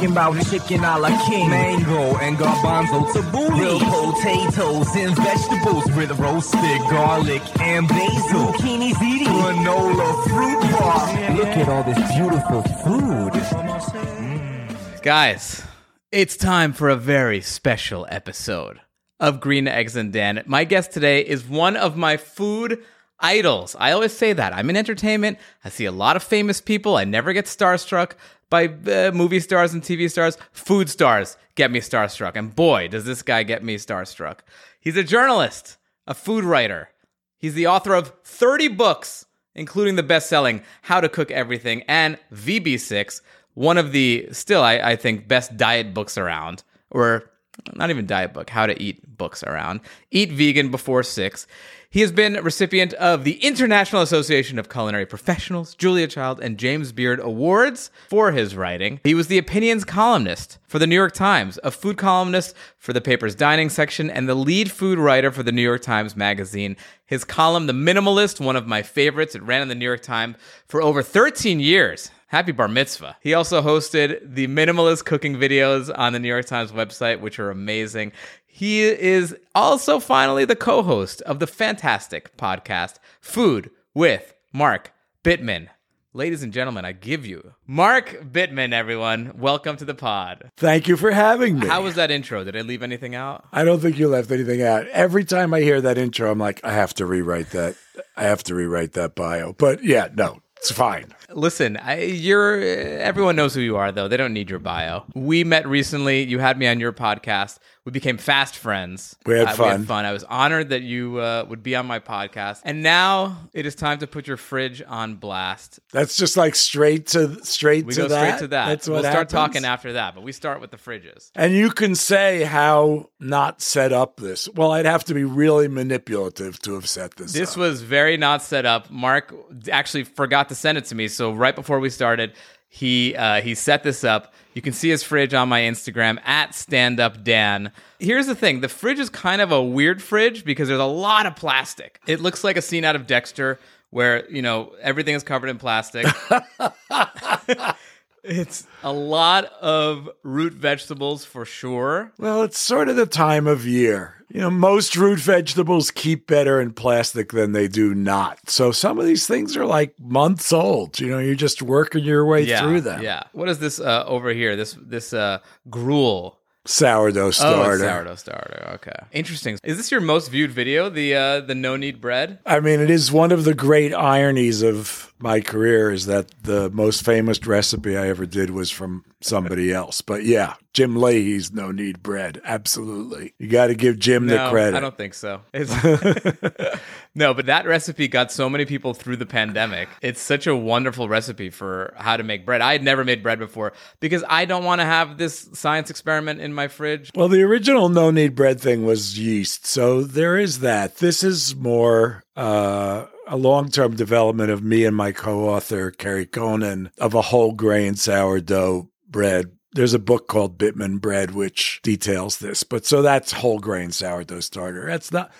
Talking about chicken a la king, mango and garbanzo tabbouleh, real potatoes and vegetables with roasted garlic and basil, zucchini ziti, granola fruit bar. Look at all this beautiful food. Mm. Guys, it's time for a very special episode of Green Eggs and Dan. My guest today is one of my food idols. I always say that. I'm in entertainment. I see a lot of famous people. I never get starstruck by uh, movie stars and TV stars. Food stars get me starstruck. And boy, does this guy get me starstruck. He's a journalist, a food writer. He's the author of 30 books, including the best selling How to Cook Everything and VB6, one of the still, I, I think, best diet books around. Or not even diet book, how to eat books around. Eat vegan before six. He has been recipient of the International Association of Culinary Professionals, Julia Child, and James Beard Awards for his writing. He was the opinions columnist for the New York Times, a food columnist for the paper's dining section, and the lead food writer for the New York Times Magazine. His column, The Minimalist, one of my favorites. It ran in the New York Times for over 13 years. Happy bar mitzvah. He also hosted the minimalist cooking videos on the New York Times website, which are amazing. He is also finally the co host of the fantastic podcast, Food with Mark Bittman. Ladies and gentlemen, I give you Mark Bittman, everyone. Welcome to the pod. Thank you for having me. How was that intro? Did I leave anything out? I don't think you left anything out. Every time I hear that intro, I'm like, I have to rewrite that. I have to rewrite that bio. But yeah, no, it's fine. Listen, I, you're everyone knows who you are though. They don't need your bio. We met recently. You had me on your podcast. We became fast friends. We had Uh, fun. We had fun. I was honored that you uh, would be on my podcast. And now it is time to put your fridge on blast. That's just like straight to straight We to go that. straight to that. That's what we'll start happens? talking after that, but we start with the fridges. And you can say how not set up this. Well, I'd have to be really manipulative to have set this. This up. was very not set up. Mark actually forgot to send it to me, so right before we started, he uh, he set this up. You can see his fridge on my Instagram at standupdan. Here's the thing: the fridge is kind of a weird fridge because there's a lot of plastic. It looks like a scene out of Dexter, where you know everything is covered in plastic. it's a lot of root vegetables for sure. Well, it's sort of the time of year. You know, most root vegetables keep better in plastic than they do not. So some of these things are like months old. You know, you're just working your way Yeah, through them. yeah. What is this uh, over here? This this uh, gruel. Sourdough Oh, starter. it's sourdough starter. Okay, interesting. Is this your most viewed video? The uh, the no knead bread. I mean, it is one of the great ironies of my career is that the most famous recipe I ever did was from somebody else. But yeah, Jim Lahey's no knead bread. Absolutely. You got to give Jim the credit. I don't think so. It's no, but that recipe got so many people through the pandemic. It's such a wonderful recipe for how to make bread. I had never made bread before because I don't want to have this science experiment in my fridge. Well, the original no need bread thing was yeast. So there is that. This is more uh, a long term development of me and my co author, Kerri Conan, of a whole grain sourdough bread there's a book called Bittman Bread which details this. But so that's whole grain sourdough starter. That's not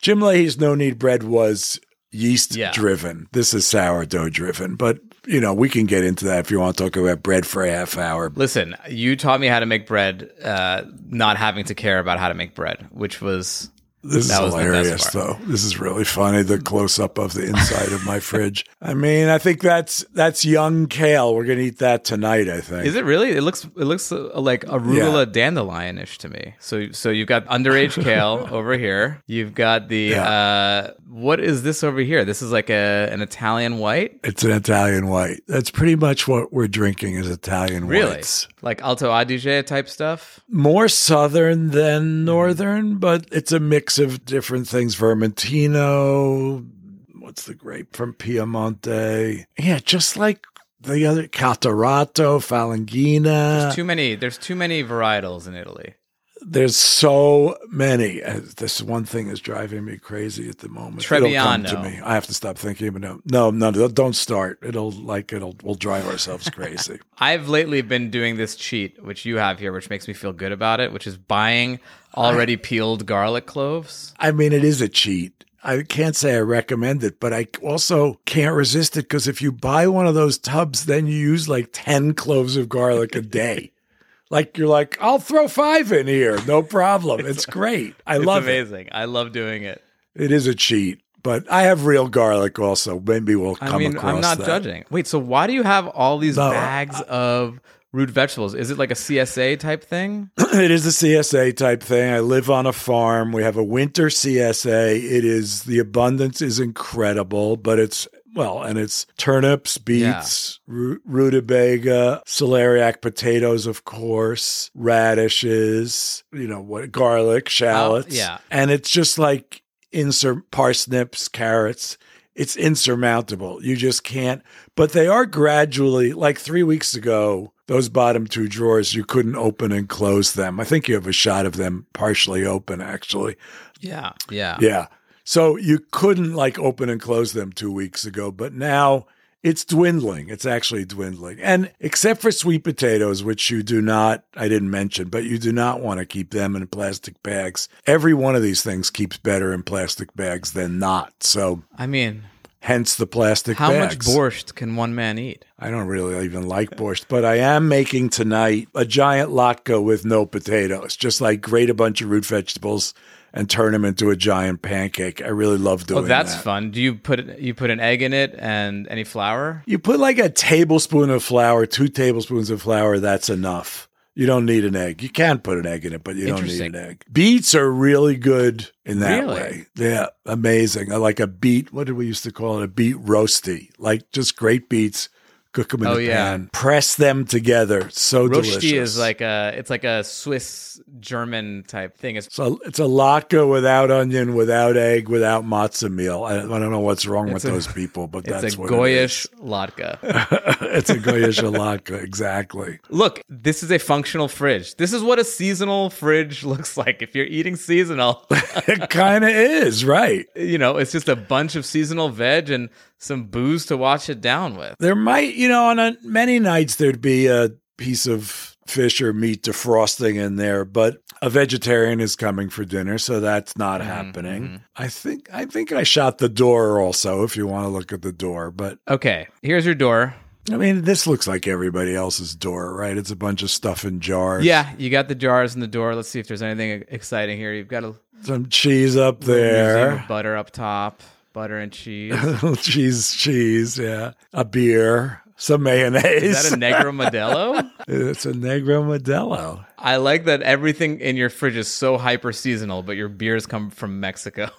Jim Lahey's no Knead bread was yeast Yeah. driven. This is sourdough driven, but you know we can get into that if you want to talk about bread for a half hour. Listen, you taught me how to make bread, uh, not having to care about how to make bread, which was This That is was the best hilarious, though. This is really funny. The close up of the inside of my fridge. I mean, I think that's that's young kale. We're gonna eat that tonight. I think. Is it really? It looks it looks uh, like arugula dandelionish to me. So so you've got underage kale over here. You've got the uh, what is this over here? This is like a an Italian white. It's an Italian white. That's pretty much what we're drinking is Italian Really? whites. Like Alto Adige type stuff. More southern than northern, but it's a mix of different things. Vermentino. What's the grape from Piemonte? Yeah, just like the other Catarratto, Falanghina. There's too many. There's too many varietals in Italy. There's so many. Uh, This one thing is driving me crazy at the moment. It'll come to Trebbiano. me. I have to stop thinking about it. No, no, no, don't start. It'll like it'll we'll drive ourselves crazy. I've lately been doing this cheat, which you have here, which makes me feel good about it, which is buying already peeled garlic cloves. I mean, it is a cheat. I can't say I recommend it, but I also can't resist it because if you buy one of those tubs, then you use like 10 cloves of garlic a day. like you're like, I'll throw five in here. No problem. It's, great. I It's love it. amazing. I love doing it. It is a cheat, but I have real garlic also. Maybe we'll come I mean, across I'm not that. judging. Wait, so why do you have all these No, bags of root vegetables? Is it like a CSA type thing? it is a CSA type thing. I live on a farm. We have a winter CSA. It is the abundance is incredible, but it's well, and it's turnips, beets, ru- rutabaga, celeriac potatoes, of course, radishes, you know what, garlic, oh, shallots, yeah. and it's just like insur parsnips, carrots. It's insurmountable. You just can't. But they are gradually, like three weeks ago, those bottom two drawers, you couldn't open and close them. I think you have a shot of them partially open, actually. Yeah, yeah. Yeah. So you couldn't like open and close them two weeks ago, but now it's dwindling. It's actually dwindling. And except for sweet potatoes, which you do not, I didn't mention, but you do not want to keep them in plastic bags. Every one of these things keeps better in plastic bags than not. So I mean, hence the plastic how much borscht can one man eat? I don't really even like borscht, but I am making tonight a giant latke with no potatoes. Just like grate a bunch of root vegetables and turn them into a giant pancake. I really love oh, doing Oh, that's that. fun. Do you put you put an egg in it and any flour? You put like a tablespoon of flour, two tablespoons of flour, that's enough. You don't need an egg. You can put an egg in it, but you don't need an egg. Beets are really good in that Really? way. Yeah, amazing. I like a beet. What did we used to call it? A beet rosti. Like just great beets. Cook them in Oh, the yeah. pan. Press them together. So delicious. Rosti is like a it's like a Swiss German type thing. It's So it's a latke without onion, without egg, without matzah meal. I, I don't know what's wrong with a- those people, but it's that's a what Goyish it latke. it's a goyish latke, exactly. Look, this is a functional fridge. This is what a seasonal fridge looks like. If you're eating seasonal, It kind of is, right? you know, it's just a bunch of seasonal veg and some booze to wash it down with. There might, you know, on a, many nights there'd be a piece of fish or meat defrosting in there, but a vegetarian is coming for dinner, so that's not Mm-hmm, happening. I think I think I shot the door also, if you want to look at the door, but Okay, here's your door. I mean, this looks like everybody else's door, right? It's a bunch of stuff in jars. Yeah, you got the jars in the door. Let's see if there's anything exciting here. You've got a some cheese up there. butter up top, butter and cheese. cheese, cheese, yeah. A beer, some mayonnaise. Is that a Negro Modelo? it's a Negro Modelo. I like that everything in your fridge is so hyper seasonal, but your beers come from Mexico.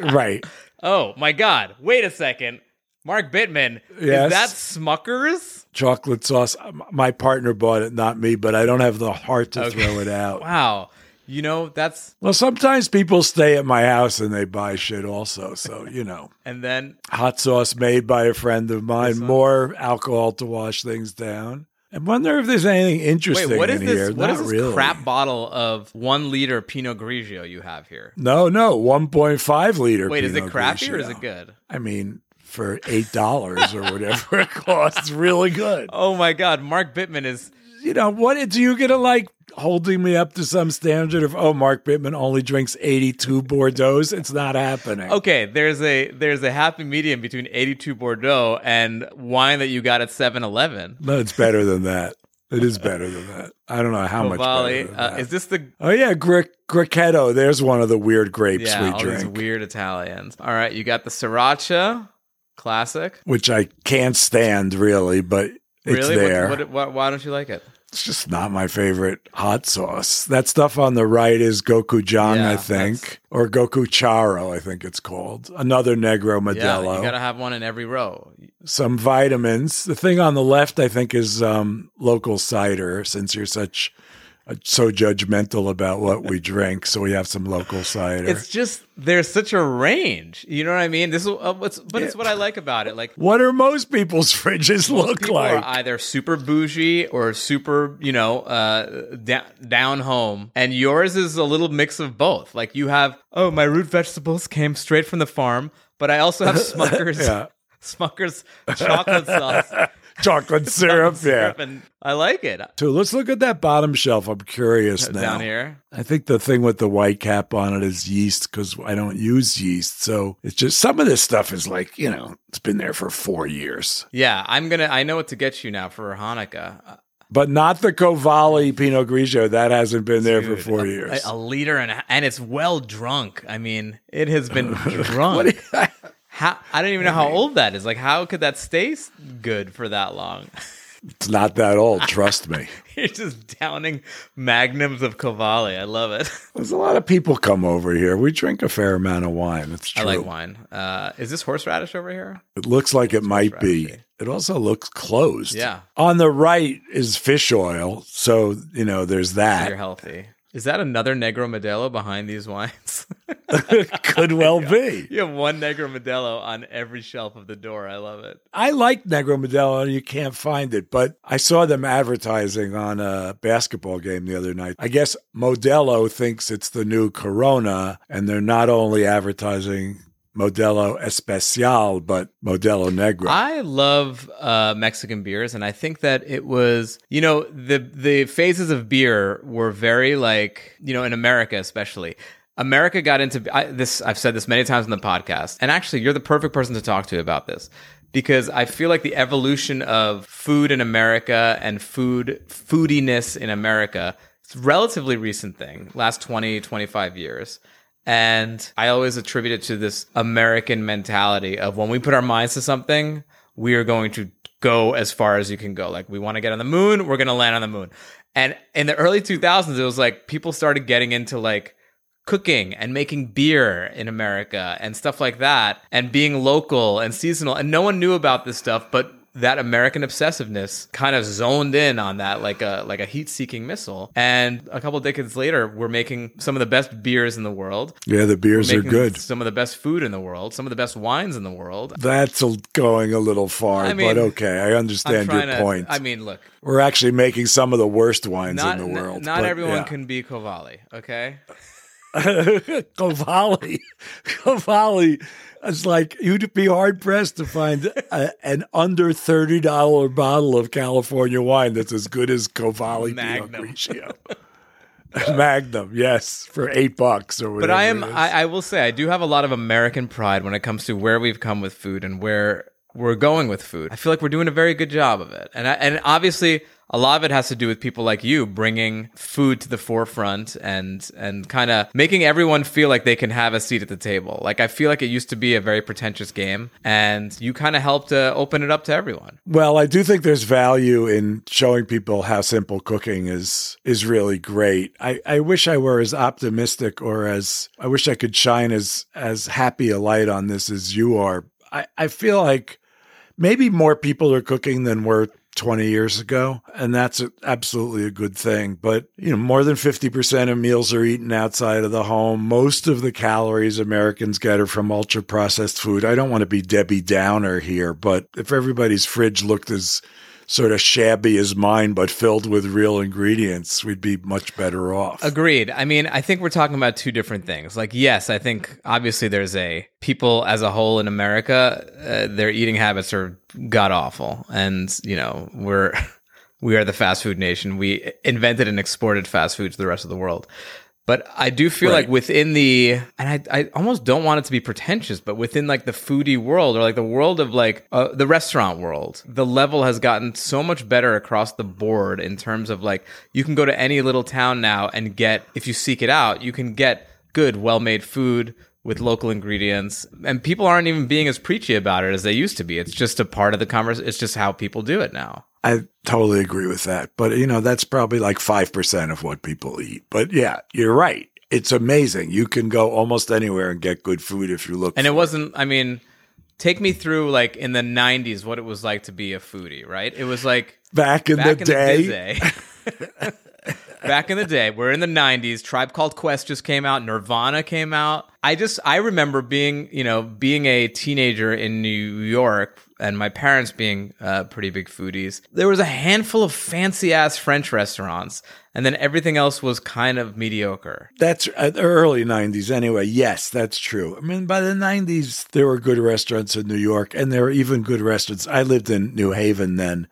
Right. oh my God! Wait a second, Mark Bittman. Yes? Is that Smuckers? Chocolate sauce. My partner bought it, not me, but I don't have the heart to Okay. throw it out. Wow. You know that's Well, sometimes people stay at my house and they buy shit also. So, you know, and then hot sauce made by a friend of mine, more alcohol to wash things down. I wonder if there's anything interesting wait, what is in this? here. What is Not this really. crap bottle of one liter Pinot Grigio you have here? No, no, 1.5 liter. Wait, is it Pinot crappy or is it good? I mean, for eight dollars or whatever it costs, really good. Oh my God, Mark Bittman is you know, what are you gonna like holding me up to some standard of oh, Mark Bittman only drinks eighty-two Bordeaux's? It's not happening. Okay, there's a there's a happy medium between 82 Bordeaux and wine that you got at 7-Eleven. No, it's better than that. It is better than that. I don't know how much better than Uh, is this the oh yeah, Gr- Grechetto. There's one of the weird grapes yeah, we all these drink, weird Italians. All right, you got the Sriracha, classic. which I can't stand really, but it's really? there. What, what, why don't you like it? It's just not my favorite hot sauce. That stuff on the right is Gochujang, Yeah, I that's- think, or Goku Charo, I think it's called. Another Negro Modelo. Yeah, you gotta have one in every row. Some vitamins. The thing on the left, I think, is um, local cider. Since you're such so judgmental about what we drink, so we have some local cider. It's just there's such a range. You know what I mean? This is uh, what's, but it's what I like about it. Like what are most people's fridges look like? either super bougie or super, you know, uh, da- down home, and yours is a little mix of both. Like you have, oh, my root vegetables came straight from the farm, but I also have Smucker's Yeah. Smucker's chocolate sauce, Chocolate syrup, syrup, yeah. and I like it. So let's look at that bottom shelf. I'm curious now. Down here, I think the thing with the white cap on it is yeast because I don't use yeast. So it's just some of this stuff is like, you know, it's been there for four years. yeah, I'm gonna. I know what to get you now for Hanukkah. But not the Cavalli Pinot Grigio. That hasn't been there for four a- years. A, a liter and a, and it's well drunk. I mean, it has been drunk. You- How I don't even know how old that is. Like, how could that stay good for that long? it's not that old, trust me. You're just downing magnums of Cavalli. I love it. There's a lot of people come over here. We drink a fair amount of wine. It's true. I like wine. Uh, is this horseradish over here? It looks like it might be. It also looks closed. Yeah. On the right is fish oil. So, you know, there's that. you're healthy. Is that another Negro Modelo behind these wines? Could well be. you have one Negro Modelo on every shelf of the door. I love it. I like Negro Modelo and you can't find it, but I saw them advertising on a basketball game the other night. I guess Modelo thinks it's the new Corona, and they're not only advertising Modelo Especial, but Modelo Negro. I love uh, Mexican beers, and I think that it was, you know, the the phases of beer were very like, you know, in America especially. America got into I, this. I've said this many times in the podcast, and actually, you're the perfect person to talk to about this because I feel like the evolution of food in America and food foodiness in America it's a relatively recent thing, last 20, 25 years. And I always attribute it to this American mentality of when we put our minds to something, we are going to go as far as you can go. Like we want to get on the moon, we're going to land on the moon. And in the early 2000s, it was like people started getting into like cooking and making beer in America and stuff like that and being local and seasonal. And no one knew about this stuff, but that American obsessiveness kind of zoned in on that like a like a heat-seeking missile. And a couple decades later, we're making some of the best beers in the world. yeah, the beers are good. Some of the best food in the world, some of the best wines in the world. That's a, going a little far, I mean, but okay, I understand your to point. I mean, look, We're actually making some of the worst wines not in the n- world. not but everyone yeah. can be Cavalli, okay? Cavalli. Cavalli. It's like you'd be hard pressed to find a, an under thirty dollar bottle of California wine that's as good as Cavalli Pinot Magnum. Grigio. Magnum, yes, for eight bucks or whatever. But I am. I, I will say I do have a lot of American pride when it comes to where we've come with food and where we're going with food. I feel like we're doing a very good job of it, and I, and obviously a lot of it has to do with people like you bringing food to the forefront and and kind of making everyone feel like they can have a seat at the table. Like I feel like it used to be a very pretentious game, and you kind of helped uh, open it up to everyone. Well, I do think there's value in showing people how simple cooking is is really great. I, I wish I were as optimistic or as I wish I could shine as as happy a light on this as you are. I, I feel like maybe more people are cooking than were 20 years ago, and that's absolutely a good thing. But, you know, more than 50% of meals are eaten outside of the home. Most of the calories Americans get are from ultra processed food. I don't want to be Debbie Downer here, but if everybody's fridge looked as sort of shabby as mine, but filled with real ingredients, we'd be much better off. Agreed. I mean, I think we're talking about two different things. Like, yes, I think obviously there's a people as a whole in America, uh, their eating habits are god awful, and you know we're we are the fast food nation. We invented and exported fast food to the rest of the world. But I do feel Right. like within the, and I, I almost don't want it to be pretentious, but within like the foodie world or like the world of like uh, the restaurant world, the level has gotten so much better across the board in terms of like you can go to any little town now and get, if you seek it out, you can get good, well made food with local ingredients. And people aren't even being as preachy about it as they used to be. It's just a part of the conversation. It's just how people do it now. I totally agree with that. But, you know, that's probably like 5% of what people eat. But yeah, you're right. It's amazing. You can go almost anywhere and get good food if you look. And it wasn't, I mean, take me through like in the 90s what it was like to be a foodie, right? It was like Back in back the in day, the day. back in the day, we're in the 90s. Tribe Called Quest just came out, Nirvana came out. I just I remember being, you know, being a teenager in New York and my parents being uh, pretty big foodies. There was a handful of fancy ass French restaurants, and then everything else was kind of mediocre. That's uh, early 90s anyway. Yes, that's true. I mean, by the 90s, there were good restaurants in New York, and there were even good restaurants. I lived in New Haven then.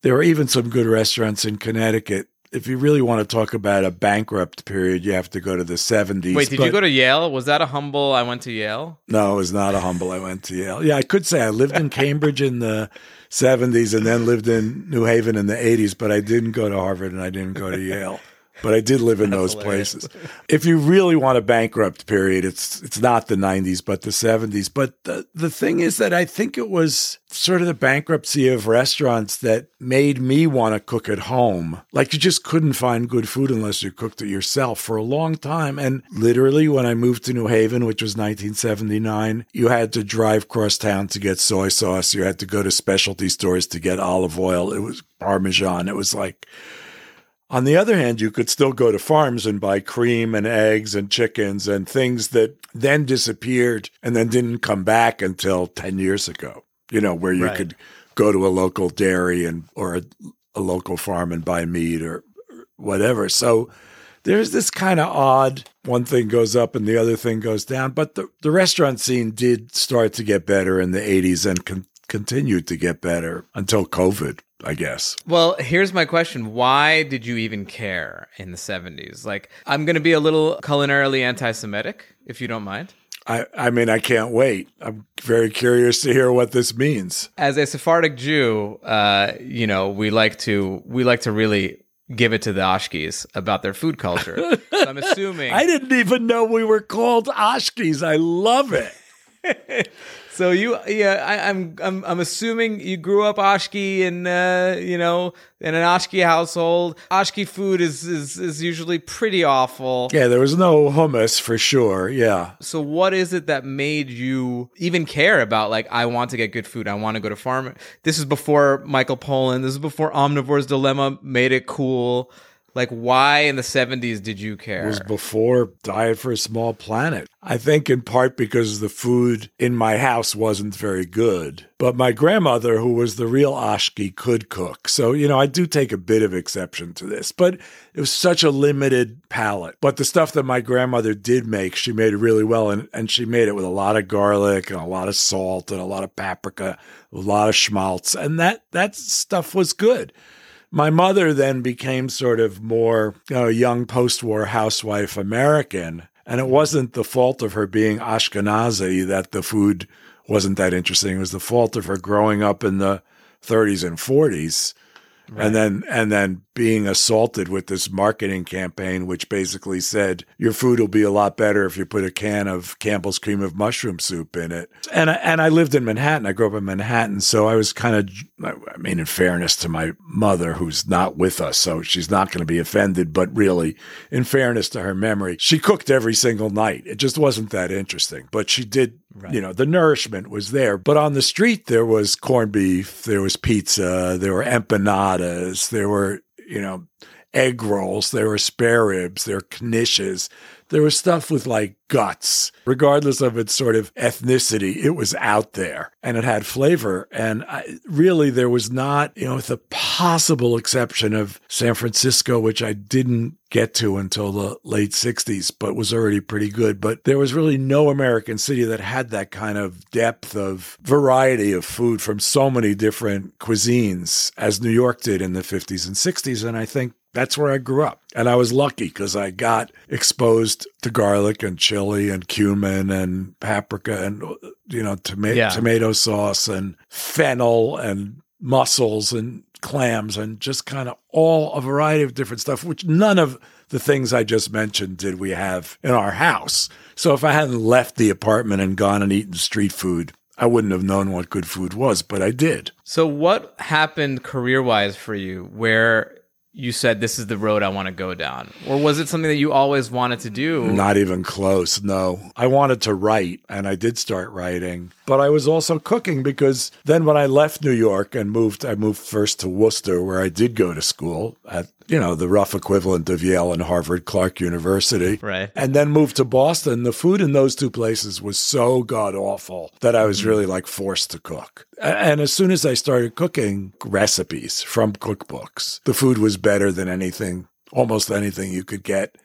There were even some good restaurants in Connecticut. If you really want to talk about a bankrupt period, you have to go to the 70s. Wait, did you go to Yale? Was that a humble I went to Yale? No, it was not a humble. I went to Yale. Yeah, I could say I lived in Cambridge in the 70s and then lived in New Haven in the 80s, but I didn't go to Harvard and I didn't go to Yale. But I did live in those places. If you really want a bankrupt period, it's it's not the 90s, but the 70s. But the, the thing is that I think it was sort of the bankruptcy of restaurants that made me want to cook at home. Like you just couldn't find good food unless you cooked it yourself for a long time. And literally, when I moved to New Haven, which was 1979, you had to drive across town to get soy sauce. You had to go to specialty stores to get olive oil. It was Parmesan. It was like, on the other hand, you could still go to farms and buy cream and eggs and chickens and things that then disappeared and then didn't come back until 10 years ago, you know, where you Right. could go to a local dairy and or a, a local farm and buy meat or, or whatever. So there's this kind of odd one thing goes up and the other thing goes down. But the, the restaurant scene did start to get better in the 80s and con- continued to get better until COVID, I guess. Well, here's my question. Why did you even care in the 70s? Like, I'm going to be a little culinarily anti Semitic, if you don't mind. I, I mean, I can't wait. I'm very curious to hear what this means. As a Sephardic Jew, uh, you know, we like to we like to really give it to the Ashkis about their food culture. so I'm assuming. I didn't even know we were called Ashkis. I love it. So you, yeah, I, I'm, I'm, I'm assuming you grew up Ashki in, uh, you know, in an Ashki household. Ashki food is, is, is usually pretty awful. Yeah, there was no hummus for sure. Yeah. So what is it that made you even care about like I want to get good food. I want to go to farm. This is before Michael Pollan. This is before Omnivore's Dilemma made it cool. Like why in the 70s did you care? It was before Diet for a Small Planet. I think in part because the food in my house wasn't very good. But my grandmother, who was the real Ashki, could cook. So, you know, I do take a bit of exception to this, but it was such a limited palate. But the stuff that my grandmother did make, she made it really well. And, and she made it with a lot of garlic and a lot of salt and a lot of paprika, a lot of schmaltz. And that, that stuff was good. My mother then became sort of more, you know, young post war housewife American. And it wasn't the fault of her being Ashkenazi that the food wasn't that interesting. It was the fault of her growing up in the 30s and 40s. And then and then being assaulted with this marketing campaign which basically said your food will be a lot better if you put a can of Campbell's cream of mushroom soup in it. And I, and I lived in Manhattan. I grew up in Manhattan, so I was kind of I mean in fairness to my mother who's not with us, so she's not going to be offended, but really in fairness to her memory, she cooked every single night. It just wasn't that interesting, but she did you know, the nourishment was there. But on the street, there was corned beef, there was pizza, there were empanadas, there were, you know, egg rolls, there were spare ribs, there were knishes. There was stuff with like guts, regardless of its sort of ethnicity. It was out there and it had flavor. And I, really, there was not, you know, with the possible exception of San Francisco, which I didn't get to until the late 60s, but was already pretty good. But there was really no American city that had that kind of depth of variety of food from so many different cuisines as New York did in the 50s and 60s. And I think that's where I grew up. And I was lucky because I got exposed to garlic and chili and cumin and paprika and, you know, toma- Yeah. tomato sauce and fennel and mussels and clams and just kind of all a variety of different stuff, which none of the things I just mentioned did we have in our house. So if I hadn't left the apartment and gone and eaten street food, I wouldn't have known what good food was, but I did. So, what happened career wise for you where you said, This is the road I want to go down? Or was it something that you always wanted to do? Not even close. No. I wanted to write and I did start writing, but I was also cooking because then when I left New York and moved, I moved first to Worcester where I did go to school at, you know, the rough equivalent of Yale and Harvard Clark University. Right. And then moved to Boston. The food in those two places was so god awful that I was mm-hmm. really like forced to cook. And as soon as I started cooking recipes from cookbooks, the food was better than anything, almost anything you could get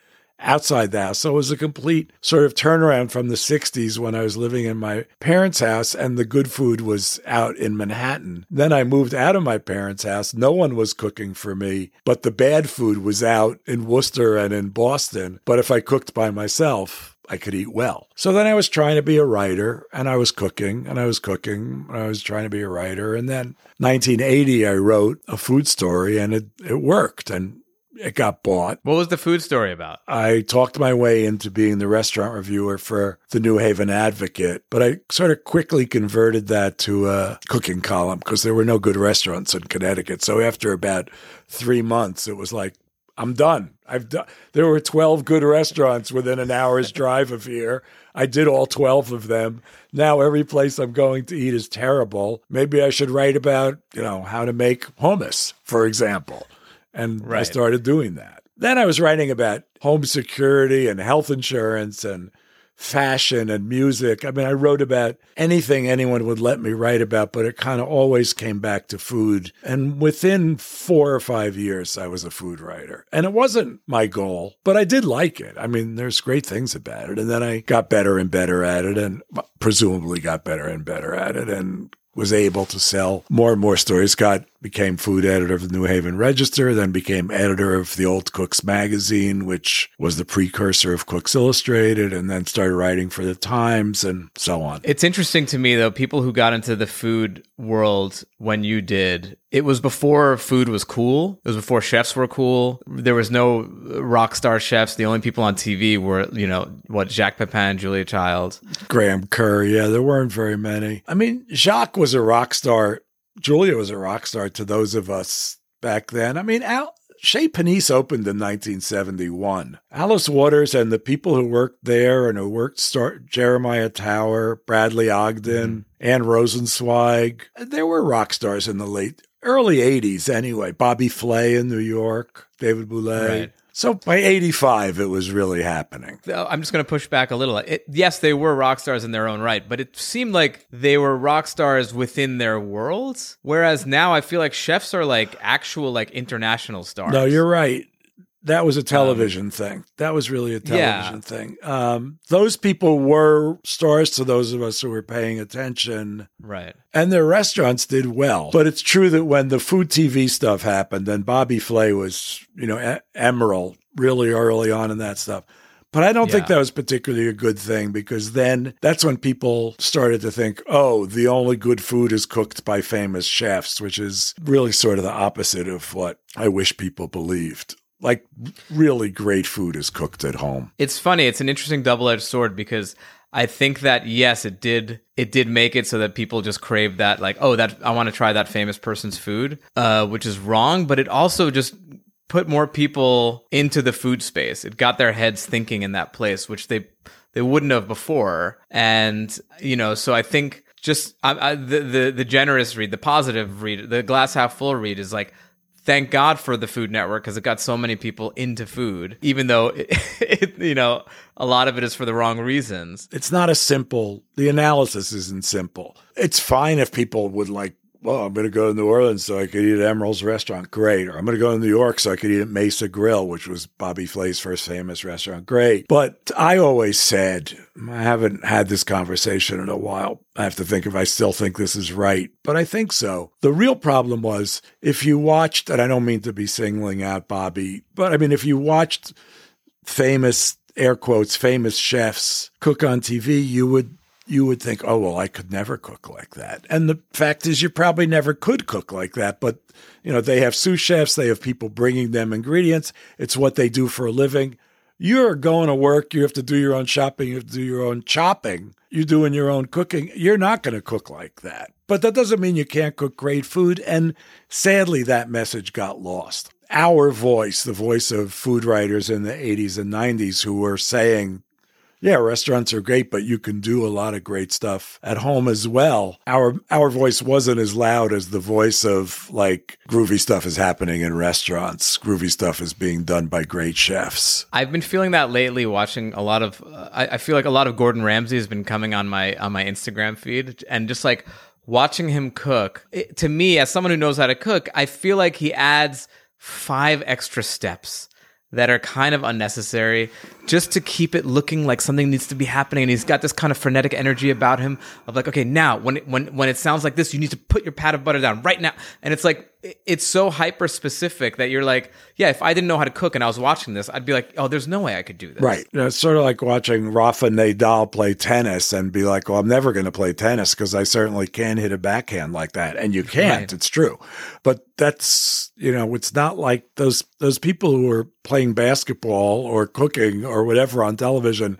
outside the house. So it was a complete sort of turnaround from the 60s when I was living in my parents' house and the good food was out in Manhattan. Then I moved out of my parents' house. No one was cooking for me, but the bad food was out in Worcester and in Boston. But if I cooked by myself, I could eat well. So then I was trying to be a writer and I was cooking and I was cooking and I was trying to be a writer. And then 1980, I wrote a food story and it, it worked and it got bought. What was the food story about? I talked my way into being the restaurant reviewer for the New Haven Advocate, but I sort of quickly converted that to a cooking column because there were no good restaurants in Connecticut. So after about three months, it was like, I'm done. I've done. There were 12 good restaurants within an hour's drive of here. I did all 12 of them. Now every place I'm going to eat is terrible. Maybe I should write about, you know, how to make hummus, for example. And I started doing that. Then I was writing about home security and health insurance and fashion and music. I mean, I wrote about anything anyone would let me write about, but it kind of always came back to food. And within four or five years, I was a food writer. And it wasn't my goal, but I did like it. I mean, there's great things about it. And then I got better and better at it and presumably got better and better at it and was able to sell more and more stories. Got became food editor of the New Haven Register, then became editor of the Old Cooks magazine, which was the precursor of Cooks Illustrated, and then started writing for the Times and so on. It's interesting to me though, people who got into the food world when you did, it was before food was cool. It was before chefs were cool. There was no rock star chefs. The only people on TV were, you know, what Jacques Pepin, Julia Child. Graham Kerr, yeah, there weren't very many. I mean, Jacques was a rock star. Julia was a rock star to those of us back then. I mean, Al, Chez Panisse opened in 1971. Alice Waters and the people who worked there and who worked start Jeremiah Tower, Bradley Ogden, mm-hmm. Anne Rosenzweig. There were rock stars in the late early 80s anyway. Bobby Flay in New York, David Bouley. Right. So by 85 it was really happening. I'm just going to push back a little. It, yes, they were rock stars in their own right, but it seemed like they were rock stars within their worlds. Whereas now I feel like chefs are like actual like international stars. No, you're right. That was a television thing. That was really a television Yeah. thing. Um, those people were stars to those of us who were paying attention, right. and their restaurants did well. But it's true that when the food TV stuff happened, and Bobby Flay was, you know, e- Emeril really early on in that stuff. But I don't think that was particularly a good thing because then that's when people started to think, oh, the only good food is cooked by famous chefs, which is really sort of the opposite of what I wish people believed. Like, really great food is cooked at home. It's funny. It's an interesting double-edged sword because I think that yes, it did. It did make it so that people just crave that, like, oh, that I want to try that famous person's food, uh, which is wrong. But it also just put more people into the food space. It got their heads thinking in that place, which they they wouldn't have before. And you know, so I think just I, I, the the the generous read, the positive read, the glass half full read is like thank God for the Food Network because it got so many people into food, even though it, it, you know a lot of it is for the wrong reasons. It's not a simple. The analysis isn't simple. It's fine if people would like well, I'm going to go to New Orleans so I could eat at Emeril's restaurant. Great. Or I'm going to go to New York so I could eat at Mesa Grill, which was Bobby Flay's first famous restaurant. Great. But I always said, I haven't had this conversation in a while. I have to think if I still think this is right, but I think so. The real problem was if you watched, and I don't mean to be singling out Bobby, but I mean, if you watched famous, air quotes, famous chefs cook on TV, you would you would think, oh, well, I could never cook like that. And the fact is, you probably never could cook like that. But, you know, they have sous chefs, they have people bringing them ingredients. It's what they do for a living. You're going to work, you have to do your own shopping, you have to do your own chopping, you're doing your own cooking. You're not going to cook like that. But that doesn't mean you can't cook great food. And sadly, that message got lost. Our voice, the voice of food writers in the 80s and 90s who were saying yeah, restaurants are great, but you can do a lot of great stuff at home as well. Our our voice wasn't as loud as the voice of like groovy stuff is happening in restaurants. Groovy stuff is being done by great chefs. I've been feeling that lately, watching a lot of. Uh, I, I feel like a lot of Gordon Ramsay has been coming on my on my Instagram feed, and just like watching him cook. It, to me, as someone who knows how to cook, I feel like he adds five extra steps that are kind of unnecessary just to keep it looking like something needs to be happening. And he's got this kind of frenetic energy about him of like okay now when it, when when it sounds like this you need to put your pat of butter down right now. And it's like it's so hyper specific that you're like yeah if I didn't know how to cook and I was watching this I'd be like oh there's no way I could do this. Right. You know, it's sort of like watching Rafa Nadal play tennis and be like well I'm never going to play tennis because I certainly can't hit a backhand like that. And you can't. Right. it's true. But that's you know it's not like those those people who are playing basketball or cooking or whatever on television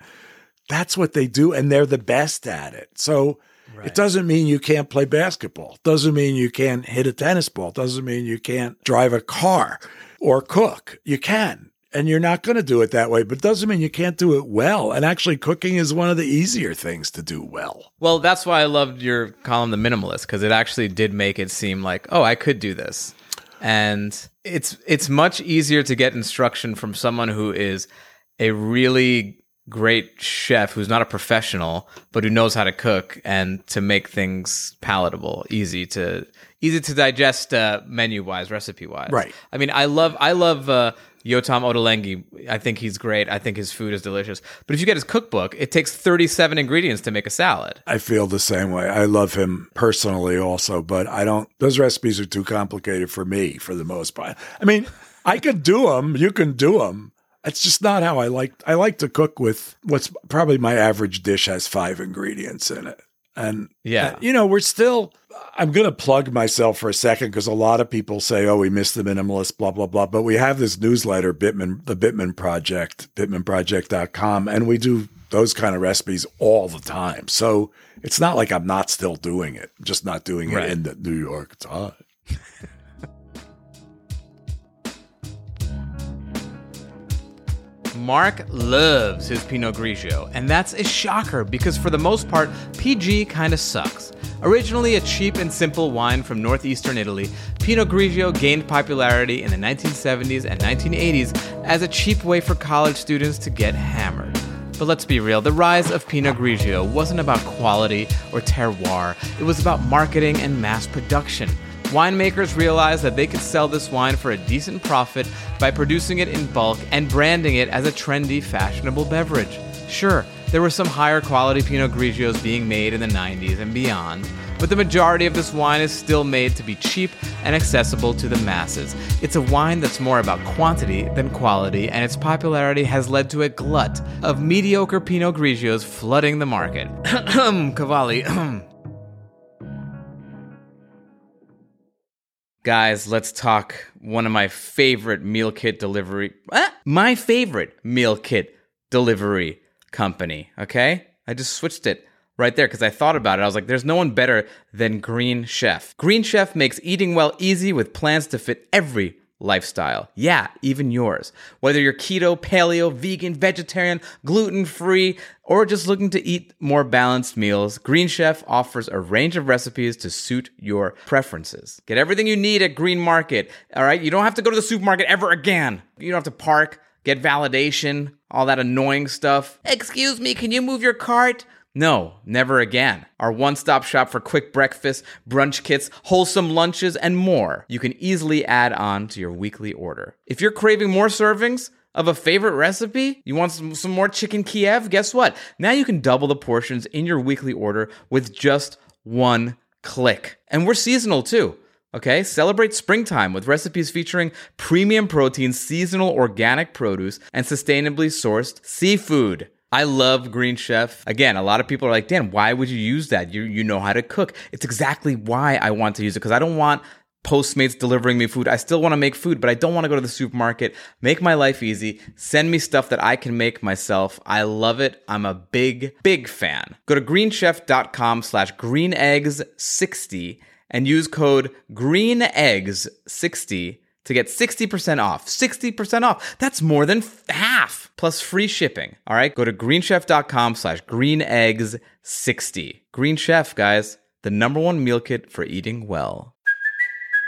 that's what they do and they're the best at it so right. it doesn't mean you can't play basketball doesn't mean you can't hit a tennis ball doesn't mean you can't drive a car or cook you can and you're not going to do it that way, but doesn't mean you can't do it well. And actually, cooking is one of the easier things to do well. Well, that's why I loved your column, The Minimalist, because it actually did make it seem like, oh, I could do this. And it's it's much easier to get instruction from someone who is a really great chef who's not a professional but who knows how to cook and to make things palatable easy to easy to digest uh, menu wise recipe wise right i mean i love i love uh, Yotam Ottolenghi, I think he's great. I think his food is delicious. But if you get his cookbook, it takes 37 ingredients to make a salad. I feel the same way. I love him personally also, but I don't, those recipes are too complicated for me for the most part. I mean, I could do them, you can do them. It's just not how I like. I like to cook with what's probably my average dish has five ingredients in it. And yeah, you know, we're still, I'm going to plug myself for a second because a lot of people say, oh, we missed the minimalist, blah, blah, blah. But we have this newsletter, Bittman, the Bittman Project, bittmanproject.com, and we do those kind of recipes all the time. So it's not like I'm not still doing it, I'm just not doing right. it in the New York Times. Mark loves his Pinot Grigio, and that's a shocker because for the most part, PG kinda sucks. Originally a cheap and simple wine from northeastern Italy, Pinot Grigio gained popularity in the 1970s and 1980s as a cheap way for college students to get hammered. But let's be real, the rise of Pinot Grigio wasn't about quality or terroir, it was about marketing and mass production. Winemakers realized that they could sell this wine for a decent profit by producing it in bulk and branding it as a trendy, fashionable beverage. Sure, there were some higher quality Pinot Grigios being made in the 90s and beyond, but the majority of this wine is still made to be cheap and accessible to the masses. It's a wine that's more about quantity than quality, and its popularity has led to a glut of mediocre Pinot Grigios flooding the market. Cavalli. Um, Guys, let's talk one of my favorite meal kit delivery. Ah, my favorite meal kit delivery company. Okay? I just switched it right there because I thought about it. I was like, there's no one better than Green Chef. Green Chef makes eating well easy with plans to fit every lifestyle. Yeah, even yours. Whether you're keto, paleo, vegan, vegetarian, gluten free, or just looking to eat more balanced meals, Green Chef offers a range of recipes to suit your preferences. Get everything you need at Green Market. All right, you don't have to go to the supermarket ever again. You don't have to park, get validation, all that annoying stuff. Excuse me, can you move your cart? No, never again. Our one stop shop for quick breakfast, brunch kits, wholesome lunches, and more you can easily add on to your weekly order. If you're craving more servings, of a favorite recipe? You want some, some more chicken Kiev? Guess what? Now you can double the portions in your weekly order with just one click. And we're seasonal too. Okay, celebrate springtime with recipes featuring premium protein, seasonal organic produce, and sustainably sourced seafood. I love Green Chef. Again, a lot of people are like, Dan, why would you use that? You you know how to cook. It's exactly why I want to use it because I don't want Postmates delivering me food. I still want to make food, but I don't want to go to the supermarket. Make my life easy. Send me stuff that I can make myself. I love it. I'm a big, big fan. Go to greenchef.com slash greeneggs60 and use code greeneggs60 to get 60% off. 60% off. That's more than half plus free shipping. All right. Go to greenchef.com slash greeneggs60. Green Chef, guys, the number one meal kit for eating well.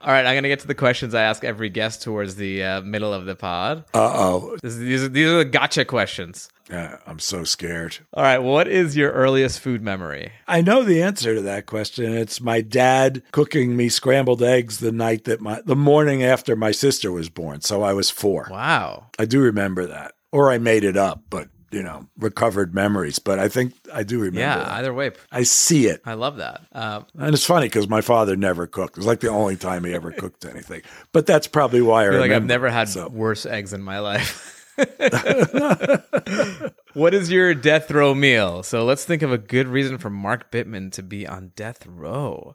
All right, I'm gonna get to the questions I ask every guest towards the uh, middle of the pod. Uh oh. These are these are the gotcha questions. I'm so scared. All right, what is your earliest food memory? I know the answer to that question. It's my dad cooking me scrambled eggs the night that my the morning after my sister was born. So I was four. Wow. I do remember that, or I made it up, but you know, recovered memories. But I think I do remember. Yeah. that. Either way, I see it. I love that. Uh, And it's funny because my father never cooked. It was like the only time he ever cooked anything. But that's probably why I, I feel like I've never had So- worse eggs in my life. what is your death row meal? So let's think of a good reason for Mark Bittman to be on death row.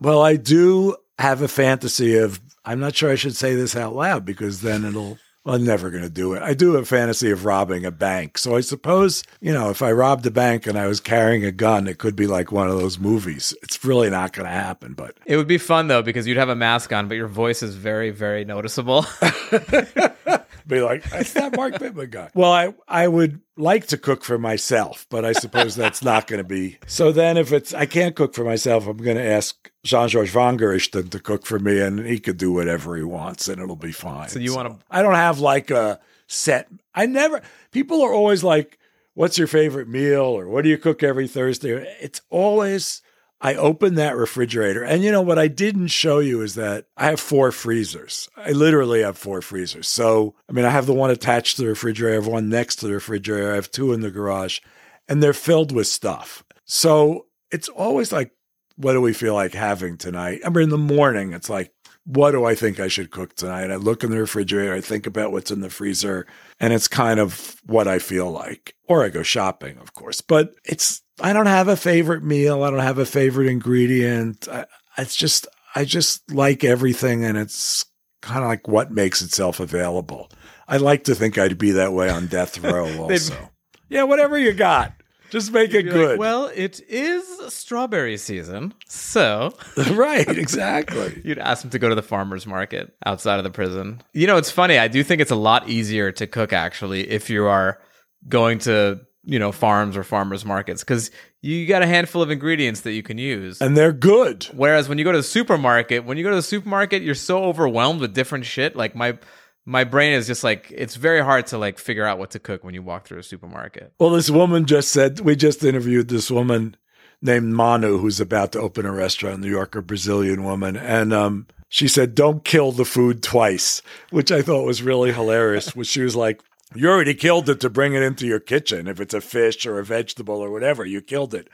Well, I do have a fantasy of. I'm not sure I should say this out loud because then it'll. Well, I'm never going to do it. I do have a fantasy of robbing a bank. So I suppose, you know, if I robbed a bank and I was carrying a gun, it could be like one of those movies. It's really not going to happen, but It would be fun though because you'd have a mask on, but your voice is very, very noticeable. be like, that's that Mark Bittman guy. Well, I, I would like to cook for myself, but I suppose that's not going to be. So then if it's, I can't cook for myself, I'm going to ask Jean-Georges Vongerichten to cook for me and he could do whatever he wants and it'll be fine. So you wanna- I don't have like a set. I never, people are always like, what's your favorite meal or what do you cook every Thursday? It's always, I open that refrigerator. And you know what I didn't show you is that I have four freezers. I literally have four freezers. So, I mean, I have the one attached to the refrigerator, I have one next to the refrigerator, I have two in the garage, and they're filled with stuff. So it's always like, what do we feel like having tonight? I mean, in the morning, it's like, what do I think I should cook tonight? I look in the refrigerator, I think about what's in the freezer, and it's kind of what I feel like. Or I go shopping, of course. But it's I don't have a favorite meal. I don't have a favorite ingredient. I, it's just I just like everything, and it's kind of like what makes itself available. I like to think I'd be that way on death row. Also, yeah, whatever you got, just make it good. like, well, it is strawberry season, so right, exactly. You'd ask him to go to the farmer's market outside of the prison. You know, it's funny. I do think it's a lot easier to cook actually if you are going to, you know, farms or farmers markets because you got a handful of ingredients that you can use. And they're good. Whereas when you go to the supermarket, when you go to the supermarket, you're so overwhelmed with different shit. Like my my brain is just like it's very hard to like figure out what to cook when you walk through a supermarket. Well, this woman just said, we just interviewed this woman named Manu who's about to open a restaurant New York, a Brazilian woman. And um, she said, don't kill the food twice, which I thought was really hilarious. which she was like, you already killed it to bring it into your kitchen. If it's a fish or a vegetable or whatever, you killed it.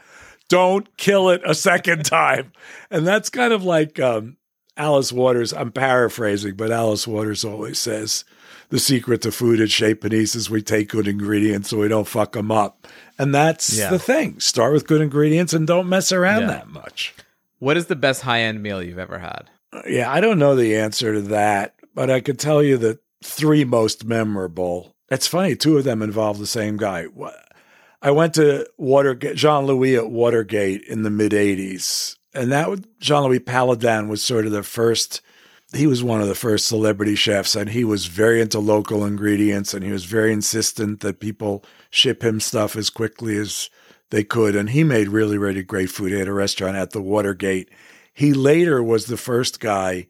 don't kill it a second time. And that's kind of like um, Alice Waters. I'm paraphrasing, but Alice Waters always says the secret to food at Chez Panisse is we take good ingredients so we don't fuck them up. And that's Yeah. the thing. Start with good ingredients and don't mess around Yeah. that much. What is the best high end meal you've ever had? Uh, yeah, I don't know the answer to that, but I could tell you the three most memorable. It's funny, two of them involve the same guy. I went to Watergate, Jean Louis at Watergate in the mid 80s. And that Jean Louis Palladin was sort of the first, he was one of the first celebrity chefs, and he was very into local ingredients and he was very insistent that people ship him stuff as quickly as they could. And he made really, really great food. He had a restaurant at the Watergate. He later was the first guy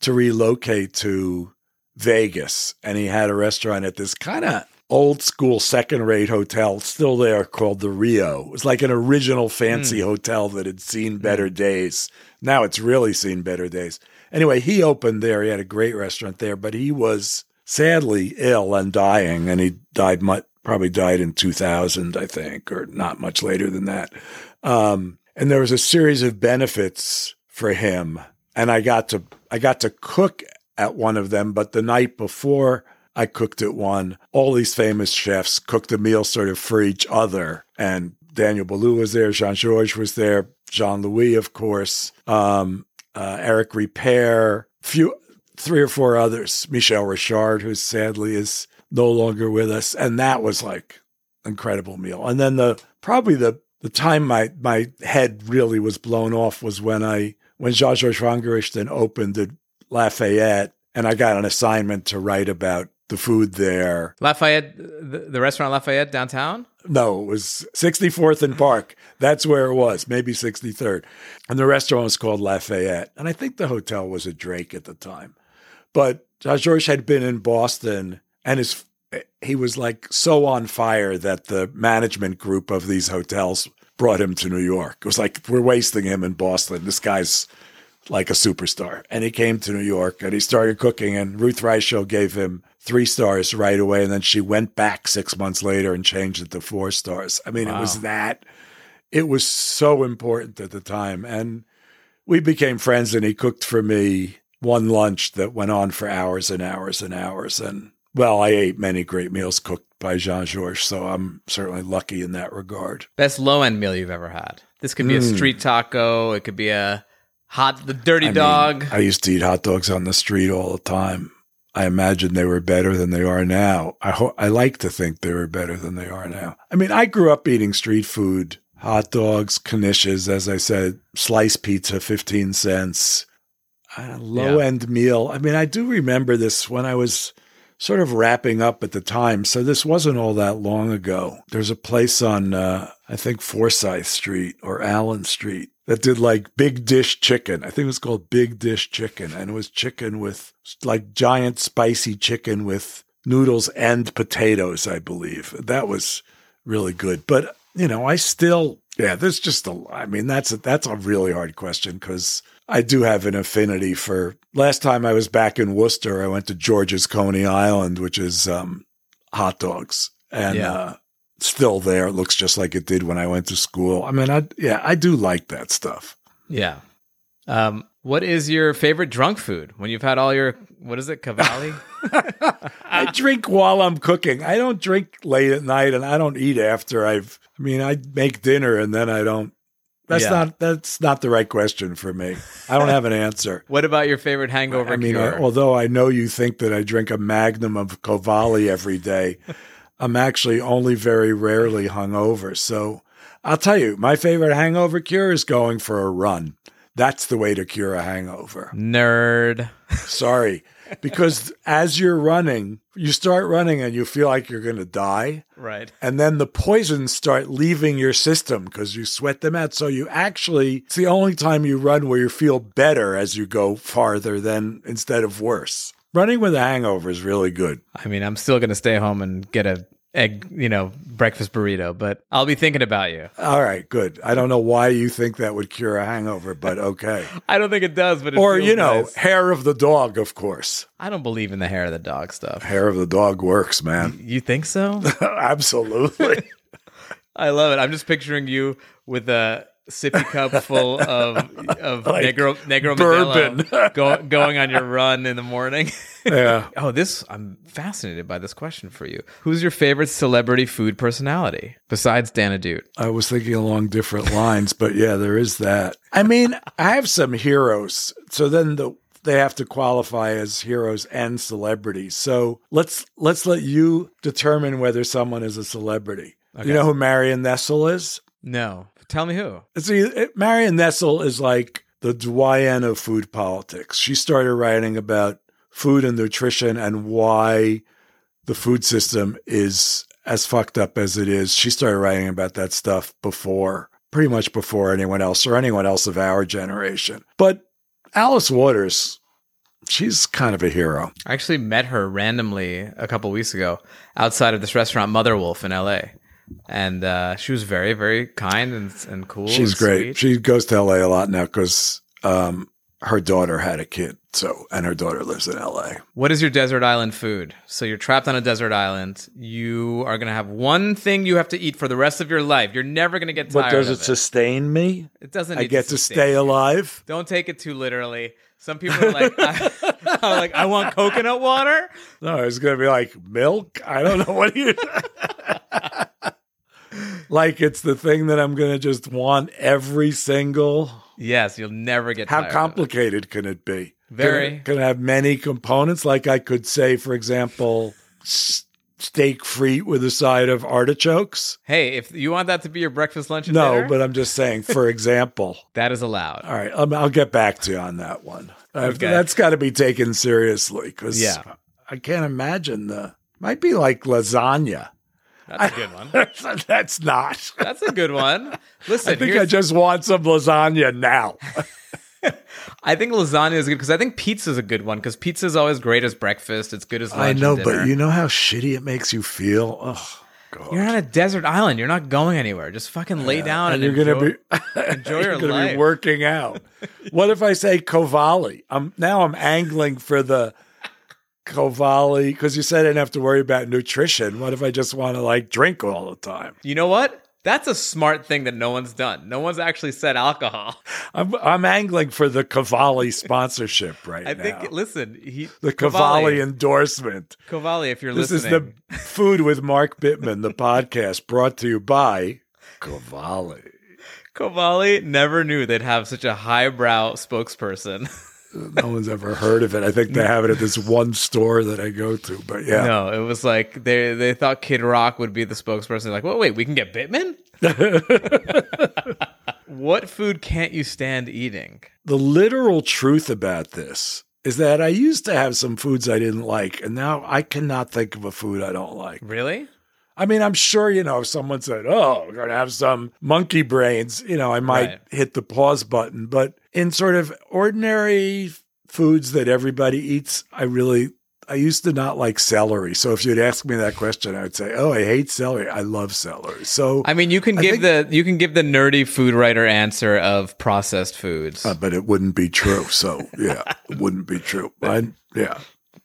to relocate to Vegas, and he had a restaurant at this kind of old school second rate hotel still there called the Rio. It was like an original fancy hotel that had seen better days. Now it's really seen better days. Anyway, he opened there. He had a great restaurant there, but he was sadly ill and dying, and he died mu- probably died in 2000, I think, or not much later than that. Um, and there was a series of benefits for him, and I got to I got to cook at one of them. But the night before I cooked at one, all these famous chefs cooked a meal sort of for each other, and Daniel Boulud was there, Jean Georges was there, Jean Louis, of course, um, uh, Eric Ripert, few three or four others, Michel Richard, who sadly is no longer with us, and that was like incredible meal. And then the probably the the time my my head really was blown off was when I when Jean Georges Vongerichten opened at Lafayette, and I got an assignment to write about the food there. Lafayette, the, the restaurant Lafayette downtown? No, it was 64th and Park. That's where it was, maybe 63rd. And the restaurant was called Lafayette. And I think the hotel was a Drake at the time. But George had been in Boston and his he was like so on fire that the management group of these hotels brought him to New York. It was like we're wasting him in Boston. This guy's like a superstar. And he came to New York and he started cooking and Ruth Reichl gave him three stars right away. And then she went back six months later and changed it to four stars. I mean, it was that, it was so important at the time. And we became friends and he cooked for me one lunch that went on for hours and hours and hours. And well, I ate many great meals cooked by Jean Georges. So I'm certainly lucky in that regard. Best low end meal you've ever had. This could be a hmm. street taco. It could be a hot, the dirty I mean, dog. I used to eat hot dogs on the street all the time. I imagine they were better than they are now. I ho- I like to think they were better than they are now. I mean, I grew up eating street food, hot dogs, knishes, as I said, sliced pizza, 15 cents, low end meal. I mean, I do remember this when I was sort of wrapping up at the time. So this wasn't all that long ago. There's a place on, uh, I think, Forsyth Street or Allen Street that did like big dish chicken. I think it was called Big Dish Chicken. And it was chicken with like giant spicy chicken with noodles and potatoes, I believe. That was really good. But, you know, I still, yeah, there's just a, I mean, that's a, that's a really hard question because I do have an affinity for. Last time I was back in Worcester, I went to George's Coney Island, which is um, hot dogs, and Yeah. uh, still there. It looks just like it did when I went to school. I mean, I yeah, I do like that stuff. Yeah. Um, what is your favorite drunk food when you've had all your, what is it, Cavalli? I drink while I'm cooking. I don't drink late at night, and I don't eat after I've. I mean, I make dinner and then I don't. That's Yeah. not that's not the right question for me. I don't have an answer. what about your favorite hangover I mean, cure? I, although I know you think that I drink a magnum of Cavalli every day, I'm actually only very rarely hungover. So I'll tell you, my favorite hangover cure is going for a run. That's the way to cure a hangover. Nerd. Sorry. Because as you're running, you start running and you feel like you're going to die. Right. And then the poisons start leaving your system because you sweat them out. So you actually, it's the only time you run where you feel better as you go farther than instead of worse. Running with a hangover is really good. I mean, I'm still going to stay home and get a egg, you know, breakfast burrito, but I'll be thinking about you. All right, good. I don't know why you think that would cure a hangover, but okay. I don't think it does, but it or, you know, nice. hair of the dog, of course. I don't believe in the hair of the dog stuff. Hair of the dog works, man. You think so? Absolutely. I love it. I'm just picturing you with a sippy cup full of of Like negro negro bourbon. Go, going on your run in the morning. Yeah. oh, this I'm fascinated by this question for you. Who's your favorite celebrity food personality besides Dan Ahdoot? I was thinking along different lines, but yeah, there is that. I mean, I have some heroes. So then the they have to qualify as heroes and celebrities. So let's let's let you determine whether someone is a celebrity. You know who Marion Nestle is? No, tell me who. See, Marion Nestle is like the doyen of food politics. She started writing about food and nutrition and why the food system is as fucked up as it is. She started writing about that stuff before, pretty much before anyone else or anyone else of our generation. But Alice Waters, she's kind of a hero. I actually met her randomly a couple weeks ago outside of this restaurant Mother Wolf in LA. And uh, she was very, very kind and, and cool. She's and great. sweet. She goes to LA a lot now because um, her daughter had a kid. So, and her daughter lives in LA. What is your desert island food? So you're trapped on a desert island. You are going to have one thing you have to eat for the rest of your life. You're never going to get tired But does of it it. sustain me? It doesn't. I need get to sustain stay you. alive. Don't take it too literally. Some people are like, I, I'm like, I want coconut water. No, it's going to be like milk. I don't know what do you. Like it's the thing that I'm going to just want every single. Yes, you'll never get. How of it. complicated can it be? Very. Can it, can it have many components? Like I could say, for example, s- steak frite with a side of artichokes. Hey, if you want that to be your breakfast, lunch, and No, dinner, but I'm just saying, for example. that is allowed. All right, um, I'll get back to you on that one. Uh, Okay. That's got to be taken seriously because Yeah. I can't imagine the might be like lasagna. That's a good one. That's not. That's a good one. Listen, I think I just want some lasagna now. I think lasagna is good because I think pizza is a good one because pizza is always great as breakfast. It's good as lunch. I know, but you know how shitty it makes you feel. Oh God! You're on a desert island. You're not going anywhere. Just fucking lay down and, and you're enjoy, gonna be enjoy you're your life. be working out. what if I say Cavalli? I'm now I'm angling for the Cavalli because you said I didn't have to worry about nutrition. What if I just want to like drink all the time? You know what? That's a smart thing that no one's done. No one's actually said alcohol. I'm I'm angling for the Cavalli sponsorship right I now. I think. Listen, he the Cavalli endorsement. Cavalli, if you're This listening, This is the food with Mark Bittman, the podcast brought to you by Cavalli. Cavalli never knew they'd have such a highbrow spokesperson. No one's ever heard of it. I think they have it at this one store that I go to. But yeah, No, it was like they they thought Kid Rock would be the spokesperson. Like, well, wait, we can get Bittman. what food can't you stand eating? the literal truth about this is that I used to have some foods I didn't like, and now I cannot think of a food I don't like. Really? I mean, I'm sure, you know, if someone said, Oh, we're going to have some monkey brains, you know, I might Right. hit the pause button. But in sort of ordinary foods that everybody eats, I really, I used to not like celery. So if you'd ask me that question, I would say, Oh, I hate celery. I love celery. So, I mean, you can I give think- the you can give the nerdy food writer answer of processed foods. uh, but it wouldn't be true. So yeah, it wouldn't be true. I, yeah.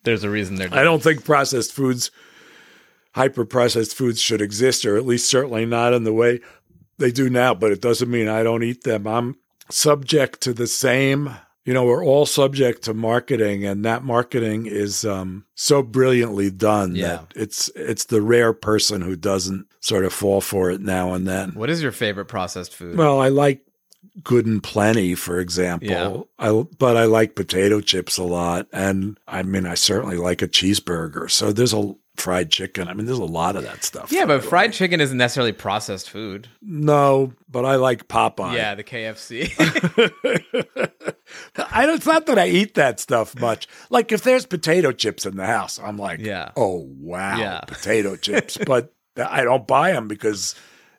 There's a reason they're. I don't think processed foods, hyper processed foods should exist, or at least certainly not in the way they do now. But it doesn't mean I don't eat them. I'm subject to the same. You know, we're all subject to marketing, and that marketing is um, so brilliantly done Yeah. that it's it's the rare person who doesn't sort of fall for it now and then. What is your favorite processed food? Well, I like good and plenty, for example. Yeah. I but I like potato chips a lot, and I mean, I certainly like a cheeseburger. So there's a fried chicken. I mean, there's a lot of that stuff. yeah, but fried like. chicken isn't necessarily processed food. No, but I like Popeye. Yeah, the KFC. I don't, it's not that I eat that stuff much. Like if there's potato chips in the house, I'm like, Yeah. oh wow, Yeah. potato chips. But I don't buy them because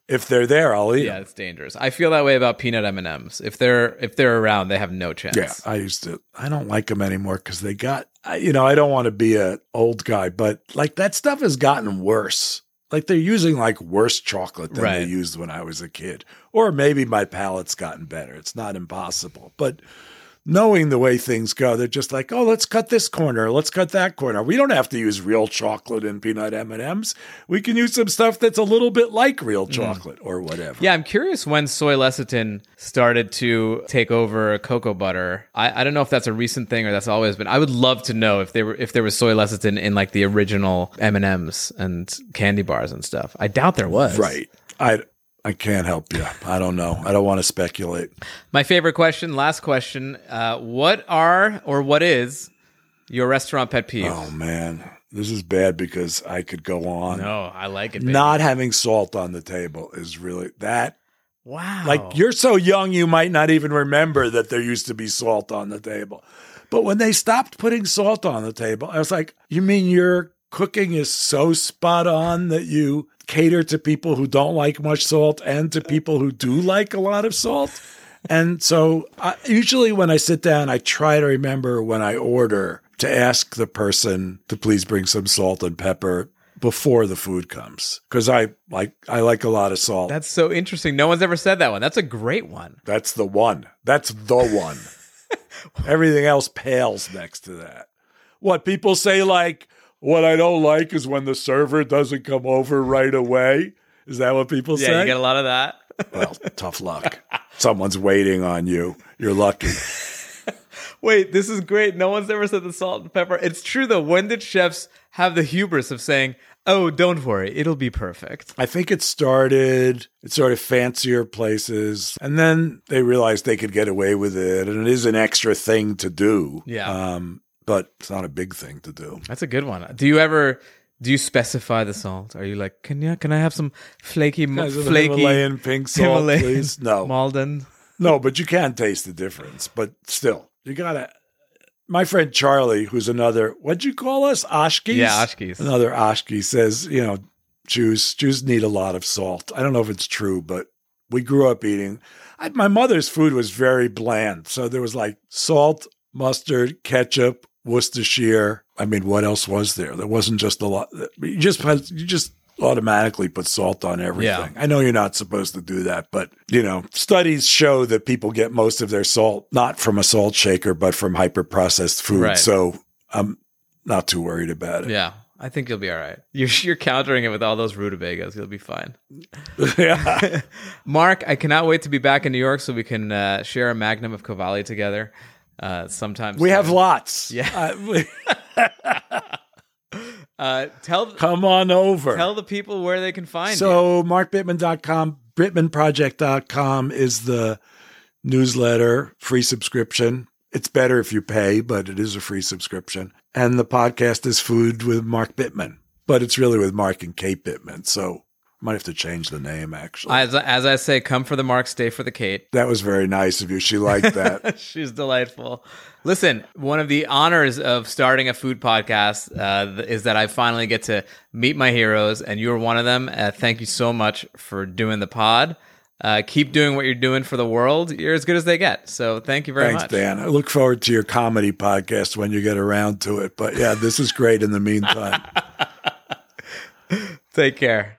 if they're there, I'll eat yeah, them. it's dangerous. I feel that way about peanut M and M's. If they're if they're around, they have no chance. Yeah, I used to. I don't like them anymore because they got. I, you know, I don't want to be a old guy, but like that stuff has gotten worse. Like they're using like worse chocolate than they used when I was a kid, or maybe my palate's gotten better. It's not impossible, but knowing the way things go, they're just like, oh, let's cut this corner, let's cut that corner. We don't have to use real chocolate in peanut M and M's. We can use some stuff that's a little bit like real mm. chocolate or whatever. Yeah, I'm curious when soy lecithin started to take over cocoa butter. I, I don't know if that's a recent thing or that's always been. I would love to know if there were if there was soy lecithin in like the original M and M's and candy bars and stuff. I doubt there was. Right. I I can't help you. I don't know. I don't want to speculate. My favorite question, last question. Uh, what are or what is your restaurant pet peeve? Oh man, this is bad because I could go on. No, I like it. baby. Not having salt on the table is really that. wow. Like you're so young, you might not even remember that there used to be salt on the table. But when they stopped putting salt on the table, I was like, "You mean your cooking is so spot on that you cater to people who don't like much salt and to people who do like a lot of salt?" And so, I, usually when I sit down, I try to remember when I order to ask the person to please bring some salt and pepper before the food comes because I like I like a lot of salt. That's so interesting. No one's ever said that one. That's a great one. That's the one. That's the one. Everything else pales next to that. What people say, like, what I don't like is when the server doesn't come over right away. Is that what people Yeah, say? Yeah, you get a lot of that. well, tough luck. Someone's waiting on you. You're lucky. Wait, this is great. No one's ever said the salt and pepper. It's true though. When did chefs have the hubris of saying, "Oh, don't worry, it'll be perfect"? I think it started at sort of fancier places, and then they realized they could get away with it, and it is an extra thing to do. Yeah. Um, but it's not a big thing to do. That's a good one. Do you ever do you specify the salt? Are you like, can you can I have some flaky, flaky Himalayan pink salt, Himalayan please? No. Maldon? No, but you can taste the difference. But still, you gotta. My friend Charlie, who's another, what'd you call us? Oshkis? Yeah, Oshkis. Another Oshki says, you know, Jews Jews need a lot of salt. I don't know if it's true, but we grew up eating. I, my mother's food was very bland, so there was like salt, mustard, ketchup, Worcestershire. I mean, what else was there? There wasn't just a lot. You just you just automatically put salt on everything. Yeah. I know you're not supposed to do that, but you know, studies show that people get most of their salt not from a salt shaker, but from hyper processed food. Right. So I'm not too worried about it. Yeah, I think you'll be all right. You're you're countering it with all those rutabagas. You'll be fine. yeah. Mark, I cannot wait to be back in New York so we can uh, share a magnum of Cavalli together. Uh, sometimes We have lots. Yeah. Uh, Uh, tell come on over. tell the people where they can find so, you. So markbittman.com, BittmanProject.com is the newsletter, free subscription. It's better if you pay, but it is a free subscription. And the podcast is Food with Mark Bittman, but it's really with Mark and Kate Bittman. So might have to change the name actually. As, as I say, come for the Mark, stay for the Kate. that was very nice of you. She liked that. She's delightful. Listen, one of the honors of starting a food podcast uh, is that I finally get to meet my heroes, and you're one of them. Uh, thank you so much for doing the pod. Uh, keep doing what you're doing for the world. You're as good as they get. So thank you very much. Thanks, much. Dan. I look forward to your comedy podcast when you get around to it. But yeah, this is great in the meantime. Take care.